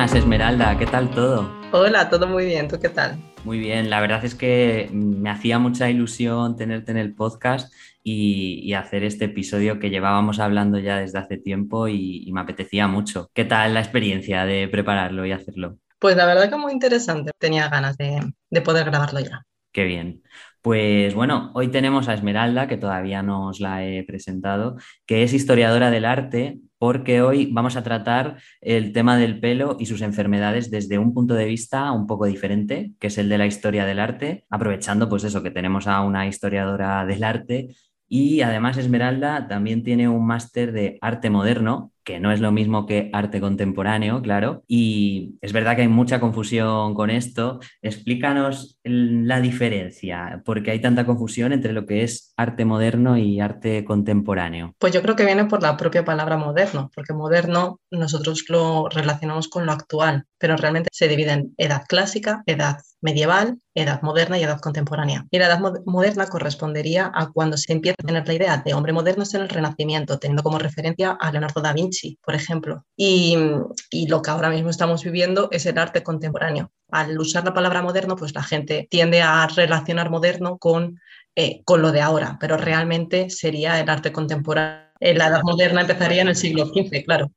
Buenas, Esmeralda, ¿qué tal todo? Hola, todo muy bien, ¿tú qué tal? Muy bien, la verdad es que me hacía mucha ilusión tenerte en el podcast y, hacer este episodio que llevábamos hablando ya desde hace tiempo y, me apetecía mucho. ¿Qué tal la experiencia de prepararlo y hacerlo? Pues la verdad que muy interesante, tenía ganas de poder grabarlo ya. Qué bien. Pues bueno, hoy tenemos a Esmeralda, que todavía no os la he presentado, que es historiadora del arte, porque hoy vamos a tratar el tema del pelo y sus enfermedades desde un punto de vista un poco diferente, que es el de la historia del arte, aprovechando pues eso, que tenemos a una historiadora del arte. Y además Esmeralda también tiene un máster de arte moderno, que no es lo mismo que arte contemporáneo, claro. Y es verdad que hay mucha confusión con esto. Explícanos la diferencia, porque hay tanta confusión entre lo que es arte moderno y arte contemporáneo. Pues yo creo que viene por la propia palabra moderno, porque moderno nosotros lo relacionamos con lo actual, pero realmente se divide en edad clásica, edad medieval, edad moderna y edad contemporánea. Y la edad moderna correspondería a cuando se empieza a tener la idea de hombre moderno es en el Renacimiento, teniendo como referencia a Leonardo da Vinci, por ejemplo. Y, y lo que ahora mismo estamos viviendo es el arte contemporáneo. Al usar la palabra moderno, pues la gente tiende a relacionar moderno con, eh, con lo de ahora, pero realmente sería el arte contemporáneo. La edad moderna empezaría en el siglo XV, claro.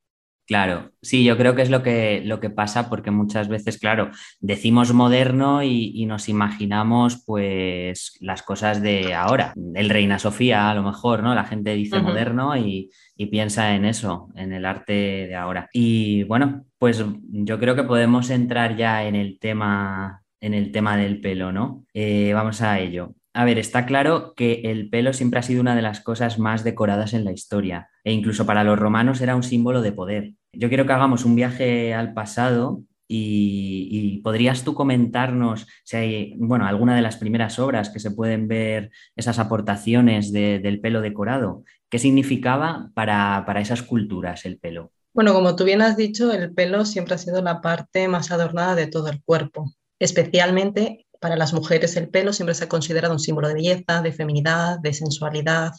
Claro, sí, yo creo que es lo que, lo que pasa porque muchas veces, claro, decimos moderno y, nos imaginamos pues las cosas de ahora. El Reina Sofía, a lo mejor, ¿no? La gente dice moderno y, piensa en eso, en el arte de ahora. Y bueno, pues yo creo que podemos entrar ya en el tema, en el tema del pelo, ¿no? Eh, vamos a ello. A ver, está claro que el pelo siempre ha sido una de las cosas más decoradas en la historia e incluso para los romanos era un símbolo de poder. Yo quiero que hagamos un viaje al pasado y, podrías tú comentarnos si hay, bueno, alguna de las primeras obras que se pueden ver esas aportaciones del pelo decorado. ¿Qué significaba para, para esas culturas el pelo? Bueno, como tú bien has dicho, el pelo siempre ha sido la parte más adornada de todo el cuerpo, especialmente para las mujeres el pelo siempre se ha considerado un símbolo de belleza, de feminidad, de sensualidad,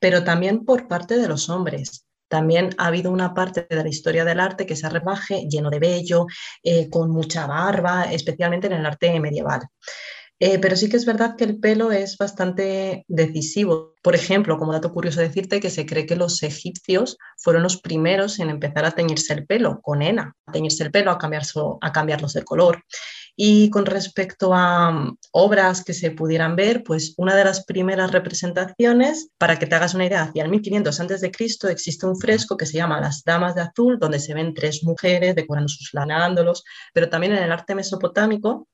pero también por parte de los hombres. También ha habido una parte de la historia del arte que se rebaje lleno de vello, eh, con mucha barba, especialmente en el arte medieval. Eh, pero sí que es verdad que el pelo es bastante decisivo. Por ejemplo, como dato curioso decirte que se cree que los egipcios fueron los primeros en empezar a teñirse el pelo con henna, a teñirse el pelo, a, cambiar a cambiarlos de color. Y con respecto a obras que se pudieran ver, pues una de las primeras representaciones, para que te hagas una idea, hacia el 1500 a.C. existe un fresco que se llama Las Damas de Azul, donde se ven tres mujeres decorando sus lanándolos, pero también en el arte mesopotámico,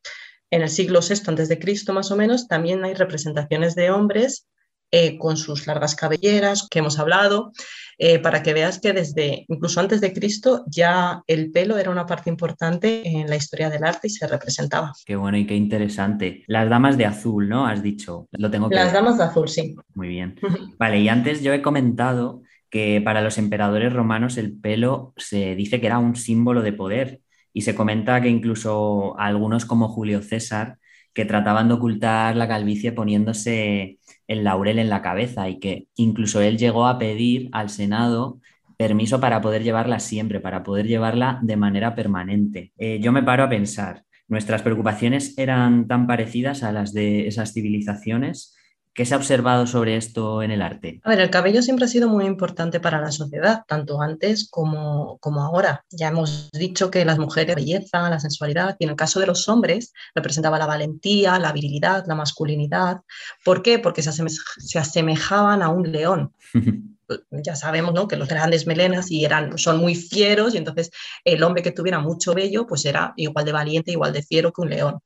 en el siglo VI a.C. más o menos, también hay representaciones de hombres eh, con sus largas cabelleras que hemos hablado, eh, para que veas que desde incluso antes de Cristo ya el pelo era una parte importante en la historia del arte y se representaba. Qué bueno y qué interesante. Las damas de azul, ¿no? Has dicho. Lo tengo Las damas de azul, sí. Muy bien. Vale, y antes yo he comentado que para los emperadores romanos el pelo se dice que era un símbolo de poder y se comenta que incluso algunos como Julio César que trataban de ocultar la calvicie poniéndose el laurel en la cabeza y que incluso él llegó a pedir al Senado permiso para poder llevarla siempre, para poder llevarla de manera permanente. Eh, yo me paro a pensar, ¿nuestras preocupaciones eran tan parecidas a las de esas civilizaciones? ¿Qué se ha observado sobre esto en el arte? A ver, el cabello siempre ha sido muy importante para la sociedad, tanto antes como, como ahora. Ya hemos dicho que las mujeres, la belleza, la sensualidad, y en el caso de los hombres, representaba la valentía, la virilidad, la masculinidad. ¿Por qué? Porque se, se asemejaban a un león. ya sabemos ¿no? que los grandes melenas y eran, son muy fieros y entonces el hombre que tuviera mucho vello pues era igual de valiente, igual de fiero que un león.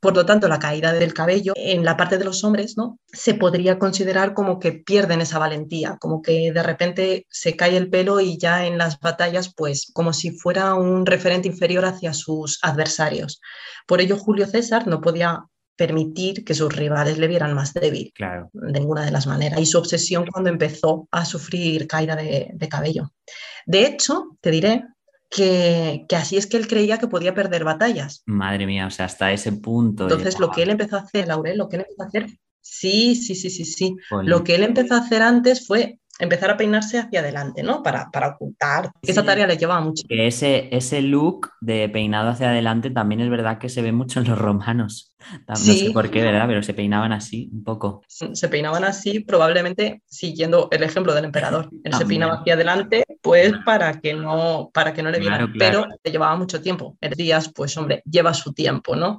Por lo tanto, la caída del cabello en la parte de los hombres ¿no? se podría considerar como que pierden esa valentía, como que de repente se cae el pelo y ya en las batallas, pues como si fuera un referente inferior hacia sus adversarios. Por ello, Julio César no podía permitir que sus rivales le vieran más débil, claro. de ninguna de las maneras. Y su obsesión cuando empezó a sufrir caída de, de cabello. De hecho, te diré que, así es que él creía que podía perder batallas. Madre mía, o sea, hasta ese punto. Entonces, lo que él empezó a hacer, Laurel, lo que él empezó a hacer, sí, sí, sí, sí, sí. Lo que él empezó a hacer antes fue empezar a peinarse hacia adelante, ¿no? Para, para ocultar. Esa tarea le llevaba mucho. Que ese, ese look de peinado hacia adelante también es verdad que se ve mucho en los romanos. No sé por qué, ¿verdad? Pero se peinaban así un poco. Se peinaban así, probablemente siguiendo el ejemplo del emperador. Él se peinaba hacia adelante, pues para que no, para que no le vieran. Pero le llevaba mucho tiempo. El días, pues hombre, lleva su tiempo, ¿no?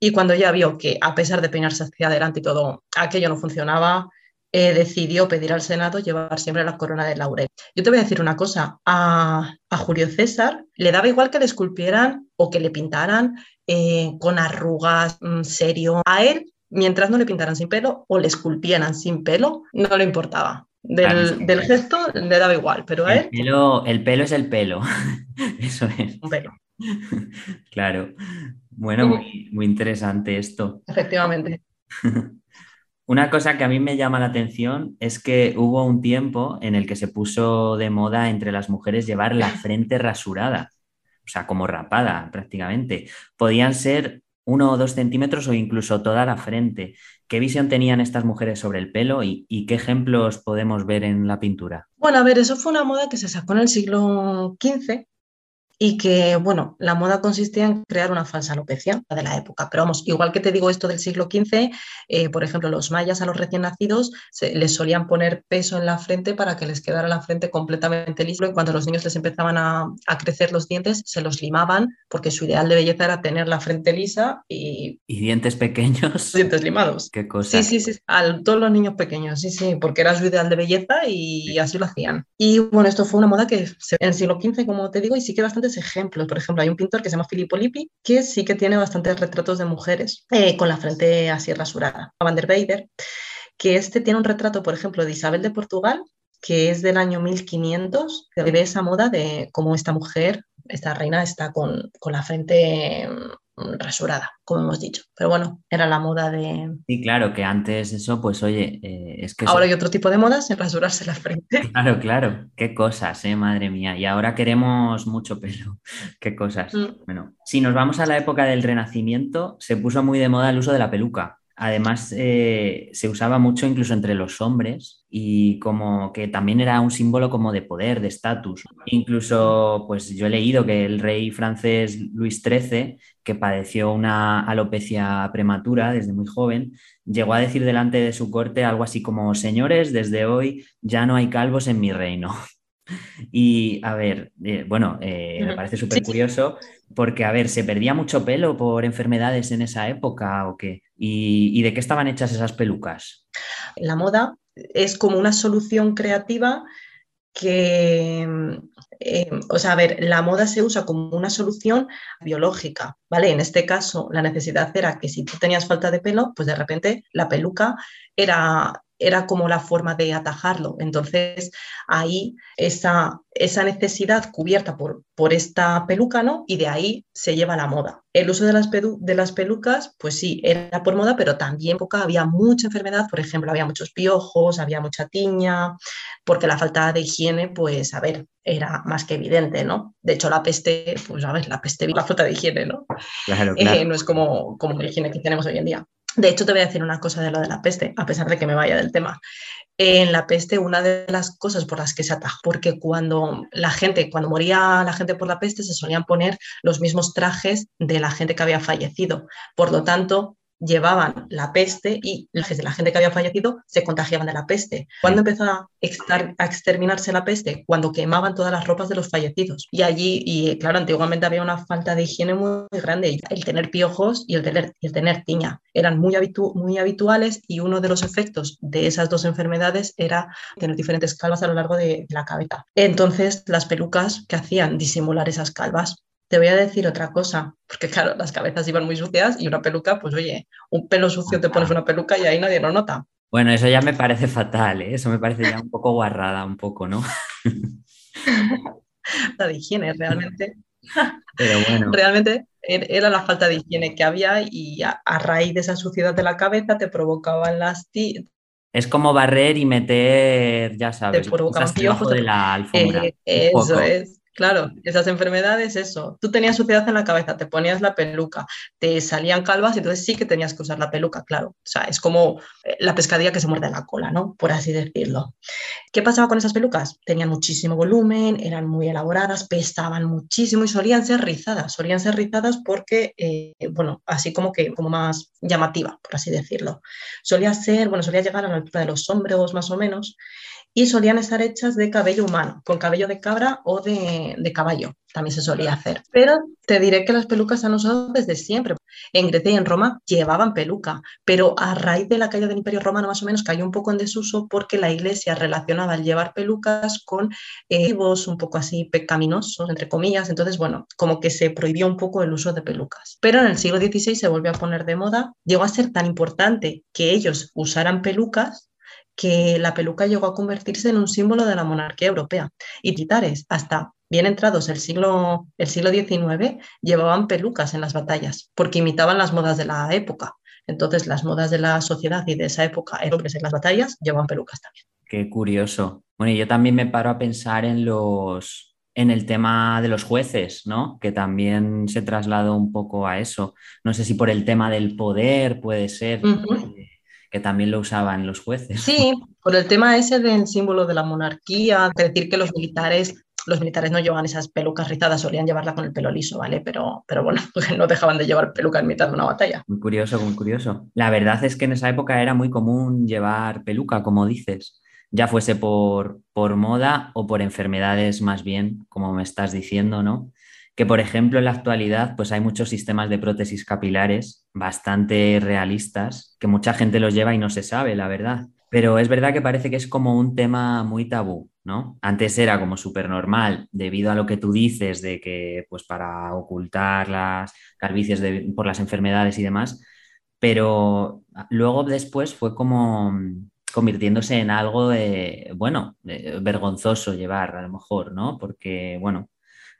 Y cuando ya vio que a pesar de peinarse hacia adelante y todo, aquello no funcionaba, eh, decidió pedir al Senado llevar siempre la corona de laurel. Yo te voy a decir una cosa, a, Julio César le daba igual que le esculpieran o que le pintaran eh, con arrugas, mm, serio. A él, mientras no le pintaran sin pelo o le esculpieran sin pelo, no le importaba. Del, gesto le daba igual, pero a él... el pelo es el pelo, eso es. Un pelo. claro. Bueno, muy interesante esto. Efectivamente. Una cosa que a mí me llama la atención es que hubo un tiempo en el que se puso de moda entre las mujeres llevar la frente rasurada, o sea, como rapada prácticamente. Podían ser uno o dos centímetros o incluso toda la frente. ¿Qué visión tenían estas mujeres sobre el pelo y, qué ejemplos podemos ver en la pintura? Bueno, a ver, eso fue una moda que se sacó en el siglo XV y que, bueno, la moda consistía en crear una falsa alopecia de la época. Pero vamos, igual que te digo esto del siglo XV, eh, por ejemplo, los mayas a los recién nacidos les solían poner peso en la frente para que les quedara la frente completamente lisa. Y cuando los niños les empezaban a, crecer los dientes, se los limaban porque su ideal de belleza era tener la frente lisa y... Y dientes pequeños. Dientes limados. Qué cosa. Sí, sí, sí. A todos los niños pequeños, sí, sí, porque era su ideal de belleza y así lo hacían. Y bueno, esto fue una moda que en el siglo XV, como te digo, y sí que bastante ejemplos. Por ejemplo, hay un pintor que se llama Filippo Lippi que sí que tiene bastantes retratos de mujeres eh, con la frente así rasurada. Van der Weyder, que este tiene un retrato, por ejemplo, de Isabel de Portugal, que es del año 1500, que ve esa moda de cómo esta mujer, esta reina, está con, con la frente rasurada, como hemos dicho. Pero bueno, era la moda de... Sí, claro, que antes eso, pues oye, eh, es que... Ahora hay otro tipo de modas en rasurarse la frente. Claro, claro, qué cosas, eh, madre mía. Y ahora queremos mucho pelo, qué cosas. Mm. Bueno, si nos vamos a la época del Renacimiento, se puso muy de moda el uso de la peluca. Además, eh, se usaba mucho incluso entre los hombres y como que también era un símbolo como de poder, de estatus. Incluso, pues yo he leído que el rey francés Luis XIII, que padeció una alopecia prematura desde muy joven, llegó a decir delante de su corte algo así como, señores, desde hoy ya no hay calvos en mi reino. Y a ver, eh, bueno, eh, me parece súper curioso porque, a ver, ¿se perdía mucho pelo por enfermedades en esa época o qué? ¿Y, de qué estaban hechas esas pelucas? La moda es como una solución creativa que, eh, o sea, a ver, la moda se usa como una solución biológica, ¿vale? En este caso, la necesidad era que si tú tenías falta de pelo, pues de repente la peluca era era como la forma de atajarlo. Entonces, ahí esa, esa necesidad cubierta por, por esta peluca, ¿no? Y de ahí se lleva la moda. El uso de las, de las pelucas, pues sí, era por moda, pero también había mucha enfermedad, por ejemplo, había muchos piojos, había mucha tiña, porque la falta de higiene, pues, a ver, era más que evidente, ¿no? De hecho, la peste, pues, a ver, la peste, la falta de higiene, ¿no? Eh, no es como, como la higiene que tenemos hoy en día. De hecho, te voy a decir una cosa de lo de la peste, a pesar de que me vaya del tema. En la peste, una de las cosas por las que se atajó, porque cuando la gente, cuando moría la gente por la peste, se solían poner los mismos trajes de la gente que había fallecido. Por lo tanto, llevaban la peste y la gente que había fallecido se contagiaban de la peste. ¿Cuándo empezó a, exterminarse la peste? Cuando quemaban todas las ropas de los fallecidos. Y allí, y claro, antiguamente había una falta de higiene muy, grande. El tener piojos y el tener, el tener tiña eran muy, muy habituales y uno de los efectos de esas dos enfermedades era tener diferentes calvas a lo largo de la cabeza. Entonces, las pelucas que hacían disimular esas calvas te voy a decir otra cosa, porque claro, las cabezas iban muy sucias y una peluca, pues oye, un pelo sucio te pones una peluca y ahí nadie lo nota. Bueno, eso ya me parece fatal, ¿eh? eso me parece ya un poco guarrada, un poco, ¿no? la de higiene, realmente. Pero bueno. Realmente er, era la falta de higiene que había y a, raíz de esa suciedad de la cabeza te provocaban las... Es como barrer y meter, ya sabes, te provocaban de la alfombra. Eh, eso es Claro, esas enfermedades, eso. Tú tenías suciedad en la cabeza, te ponías la peluca, te salían calvas, entonces sí que tenías que usar la peluca, claro. O sea, es como eh, la pescadilla que se muerde la cola, ¿no? Por así decirlo. ¿Qué pasaba con esas pelucas? Tenían muchísimo volumen, eran muy elaboradas, pesaban muchísimo y solían ser rizadas. Solían ser rizadas porque, eh, bueno, así como que como más llamativa, por así decirlo. Solía ser, bueno, solía llegar a la altura de los hombros más o menos y solían estar hechas de cabello humano, con cabello de cabra o de, caballo, también se solía hacer. Pero te diré que las pelucas se han usado desde siempre. En Grecia y en Roma llevaban peluca, pero a raíz de la caída del Imperio Romano más o menos cayó un poco en desuso porque la iglesia relacionaba el llevar pelucas con eh, vivos un poco así pecaminosos, entre comillas. Entonces, bueno, como que se prohibió un poco el uso de pelucas. Pero en el siglo XVI se volvió a poner de moda, llegó a ser tan importante que ellos usaran pelucas que la peluca llegó a convertirse en un símbolo de la monarquía europea. Y militares, hasta bien entrados el siglo, el siglo XIX, llevaban pelucas en las batallas, porque imitaban las modas de la época. Entonces, las modas de la sociedad y de esa época, hombres en las batallas, llevaban pelucas también. Qué curioso. Bueno, yo también me paro a pensar en los en el tema de los jueces, ¿no? Que también se trasladó un poco a eso. No sé si por el tema del poder puede ser que también lo usaban los jueces. Sí, por el tema ese del símbolo de la monarquía, decir que los militares los militares no llevaban esas pelucas rizadas, solían llevarla con el pelo liso, ¿vale? Pero, pero bueno, no dejaban de llevar peluca en mitad de una batalla. Muy curioso, muy curioso. La verdad es que en esa época era muy común llevar peluca, como dices, ya fuese por, por moda o por enfermedades más bien, como me estás diciendo, ¿no? Que por ejemplo en la actualidad pues hay muchos sistemas de prótesis capilares bastante realistas que mucha gente los lleva y no se sabe, la verdad. Pero es verdad que parece que es como un tema muy tabú, ¿no? Antes era como súper normal debido a lo que tú dices de que pues para ocultar las calvicies por las enfermedades y demás, pero luego después fue como convirtiéndose en algo de, bueno, vergonzoso llevar a lo mejor, ¿no? Porque, bueno,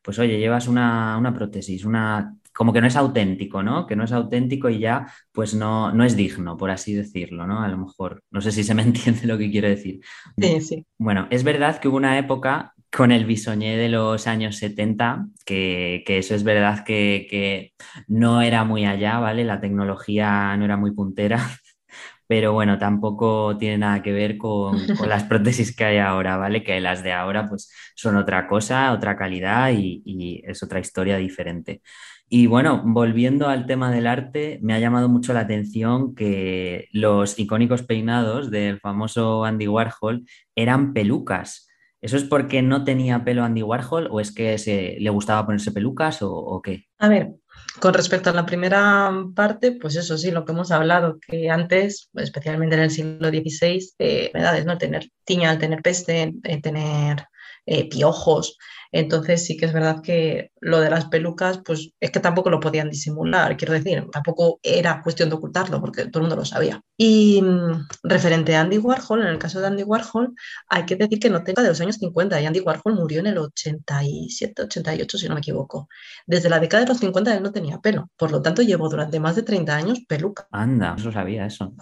pues oye, llevas una, prótesis, una, como que no es auténtico, ¿no? Que no es auténtico y ya, pues no, no es digno, por así decirlo, ¿no? A lo mejor, no sé si se me entiende lo que quiero decir. Sí, sí. Bueno, es verdad que hubo una época con el bisoñé de los años 70, que, eso es verdad que, que, no era muy allá, ¿vale? La tecnología no era muy puntera, pero bueno, tampoco tiene nada que ver con, las prótesis que hay ahora, ¿vale? Que las de ahora pues son otra cosa, otra calidad y, es otra historia diferente. Y bueno, volviendo al tema del arte, me ha llamado mucho la atención que los icónicos peinados del famoso Andy Warhol eran pelucas. ¿Eso es porque no tenía pelo Andy Warhol o es que se, le gustaba ponerse pelucas o, o qué? A ver, con respecto a la primera parte, pues eso sí, lo que hemos hablado, que antes, especialmente en el siglo XVI, eh, edades, ¿no? tener tiña, tener peste, eh, tener eh, piojos, entonces sí que es verdad que lo de las pelucas, pues es que tampoco lo podían disimular, quiero decir, tampoco era cuestión de ocultarlo porque todo el mundo lo sabía. Y mm, referente a Andy Warhol, en el caso de Andy Warhol, hay que decir que no tenga de los años 50 y Andy Warhol murió en el 87, 88, si no me equivoco. Desde la década de los 50 él no tenía pelo, por lo tanto llevó durante más de 30 años peluca. Anda, eso sabía eso.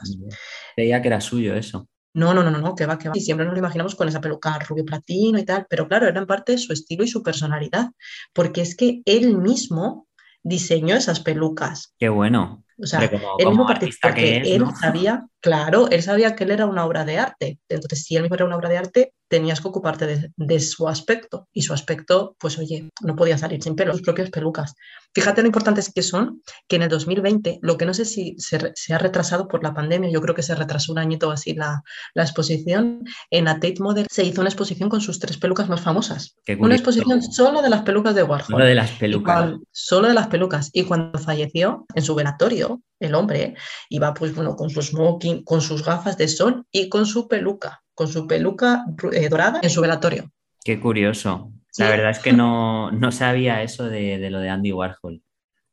Veía que era suyo eso. No, no, no, no, que va, que va. Y siempre nos lo imaginamos con esa peluca rubio platino y tal, pero claro, era en parte su estilo y su personalidad, porque es que él mismo diseñó esas pelucas. Qué bueno. O sea, él mismo participó, porque él sabía, claro, él sabía que él era una obra de arte. Entonces, si él mismo era una obra de arte, tenías que ocuparte de, su aspecto. Y su aspecto, pues oye, no podía salir sin pelo, sus propias pelucas. Fíjate lo importantes que son, que en el 2020, lo que no sé si se, ha retrasado por la pandemia, yo creo que se retrasó un añito así la, la, exposición, en la Tate Model se hizo una exposición con sus tres pelucas más famosas. Una exposición solo de las pelucas de Warhol. Solo de las pelucas. solo de las pelucas. Y cuando falleció, en su velatorio, el hombre iba pues bueno con su smoking, con sus gafas de sol y con su peluca con su peluca eh, dorada en su velatorio. Qué curioso. La verdad es que no, sabía eso de, lo de Andy Warhol.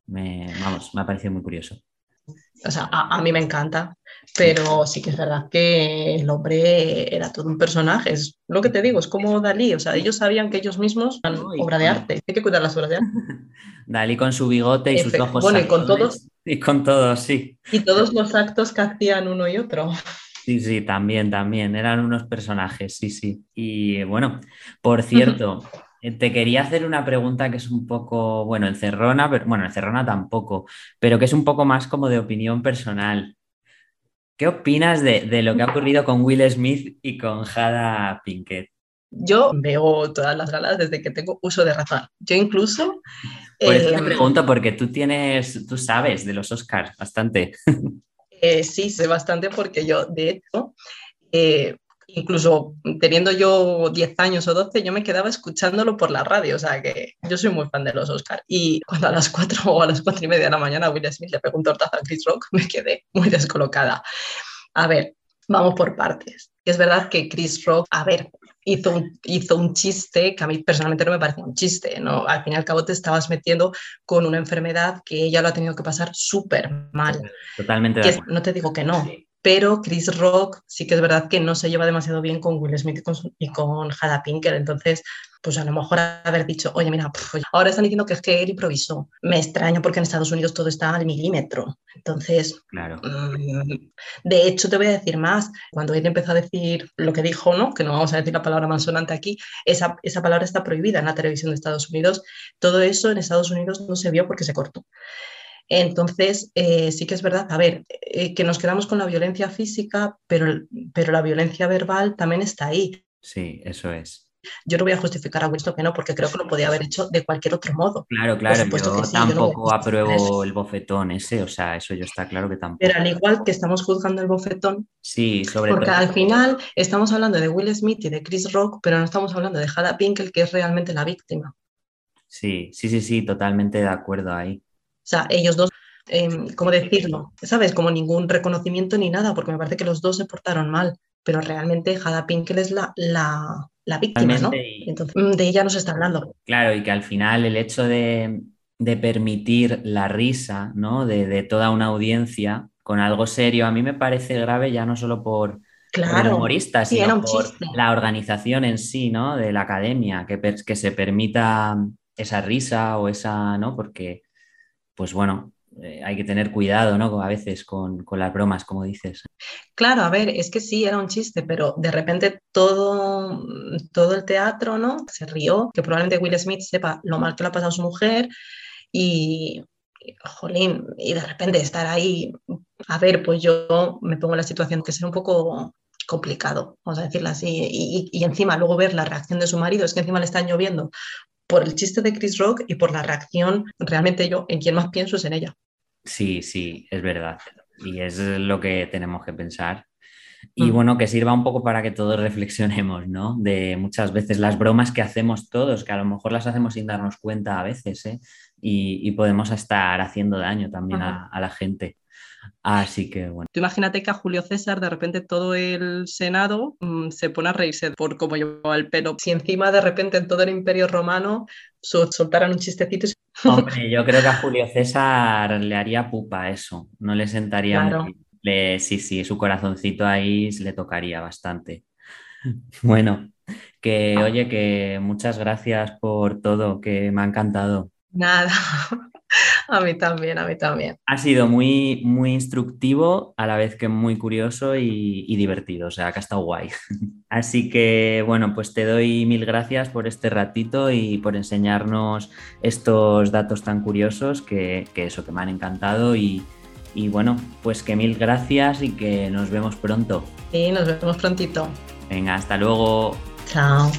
Me, vamos, me ha parecido muy curioso. O sea, a, mí me encanta, pero sí que es verdad que el hombre era todo un personaje. Es lo que te digo, es como Dalí. O sea, ellos sabían que ellos mismos eran obra de arte. Hay que cuidar las obras de arte. Dalí con su bigote y sus ojos. Bueno, y con todos. Y con todos, sí. Y todos los actos que hacían uno y otro. Sí, sí, también, también. Eran unos personajes, sí, sí. Y bueno, por cierto, te quería hacer una pregunta que es un poco, bueno, encerrona, pero bueno, encerrona tampoco, pero que es un poco más como de opinión personal. ¿Qué opinas de, lo que ha ocurrido con Will Smith y con Jada Pinkett? Yo veo todas las galas desde que tengo uso de razón. Yo incluso... Por eso te em, pregunto, porque tú tienes, tú sabes de los Oscars bastante. Eh, sí, sé bastante porque yo, de hecho, eh, incluso teniendo yo 10 años o 12, yo me quedaba escuchándolo por la radio, o sea que yo soy muy fan de los Oscars. Y cuando a las 4 o a las 4 y media de la mañana Will Smith le pegó un tortazo a Chris Rock, me quedé muy descolocada. A ver, vamos por partes. Es verdad que Chris Rock, a ver, hizo un, hizo un chiste que a mí personalmente no me parece un chiste, ¿no? Al fin y al cabo te estabas metiendo con una enfermedad que ella lo ha tenido que pasar súper mal. Totalmente. no te digo que no, pero Chris Rock sí que es verdad que no se lleva demasiado bien con Will Smith y con, y con Jada Pinkett, entonces pues a lo mejor haber dicho, oye, mira, ahora están diciendo que es que él improvisó. Me extraña porque en Estados Unidos todo está al milímetro. Entonces, claro. Mm, de hecho, te voy a decir más. Cuando él empezó a decir lo que dijo, ¿no? que no vamos a decir la palabra malsonante aquí, esa, esa palabra está prohibida en la televisión de Estados Unidos. Todo eso en Estados Unidos no se vio porque se cortó. Entonces, eh, sí que es verdad, a ver, eh, que nos quedamos con la violencia física, pero, pero la violencia verbal también está ahí. Sí, eso es. Yo no voy a justificar a Winston que no, porque creo que lo podía haber hecho de cualquier otro modo. Claro, claro, yo tampoco apruebo el bofetón ese, o sea, eso yo está claro que tampoco. Pero al igual que estamos juzgando el bofetón, sí, sobre porque al final estamos hablando de Will Smith y de Chris Rock, pero no estamos hablando de Hada Pinkel, que es realmente la víctima. Sí, sí, sí, sí, totalmente de acuerdo ahí. O sea, ellos dos, em, ¿cómo decirlo? ¿Sabes? Como ningún reconocimiento ni nada, porque me parece que los dos se portaron mal, pero realmente Jada Pinkett es la, la, víctima, ¿no? Entonces, mm, de ella no se está hablando. Claro, y que al final el hecho de, permitir la risa, ¿no? De, toda una audiencia con algo serio, a mí me parece grave ya no solo por, claro, el humorista, sino por la organización en sí, ¿no? De la academia, que, que se permita esa risa o esa, ¿no? Porque pues bueno, eh, hay que tener cuidado, ¿no? A veces con, las bromas, como dices. Claro, a ver, es que sí, era un chiste, pero de repente todo, todo el teatro, ¿no? Se rió, que probablemente Will Smith sepa lo mal que le ha pasado a su mujer y, jolín, y de repente estar ahí, a ver, pues yo me pongo en la situación que sea un poco complicado, vamos a decirlo así, y, y, encima luego ver la reacción de su marido, es que encima le están lloviendo por el chiste de Chris Rock y por la reacción, realmente yo en quien más pienso es en ella. Sí, sí, es verdad. Y es lo que tenemos que pensar. Y mm. bueno, que sirva un poco para que todos reflexionemos, ¿no? De muchas veces las bromas que hacemos todos, que a lo mejor las hacemos sin darnos cuenta a veces, ¿eh? y, podemos estar haciendo daño también a, la gente. Así que bueno. Tú imagínate que a Julio César de repente todo el Senado mm, se pone a reírse por cómo llevaba el pelo. Si encima de repente en todo el Imperio Romano soltaran un chistecito. Hombre, yo creo que a Julio César le haría pupa eso. No le sentaría. Sí, sí, su corazoncito ahí le tocaría bastante. Bueno, que oye, que muchas gracias por todo, que me ha encantado. Nada, a mí también, a mí también. Ha sido muy, muy instructivo, a la vez que muy curioso y, divertido, o sea, que ha estado guay. Así que, bueno, pues te doy mil gracias por este ratito y por enseñarnos estos datos tan curiosos que, eso, que me han encantado y, y bueno, pues que mil gracias y que nos vemos pronto. Sí, nos vemos prontito. Venga, hasta luego. Chao.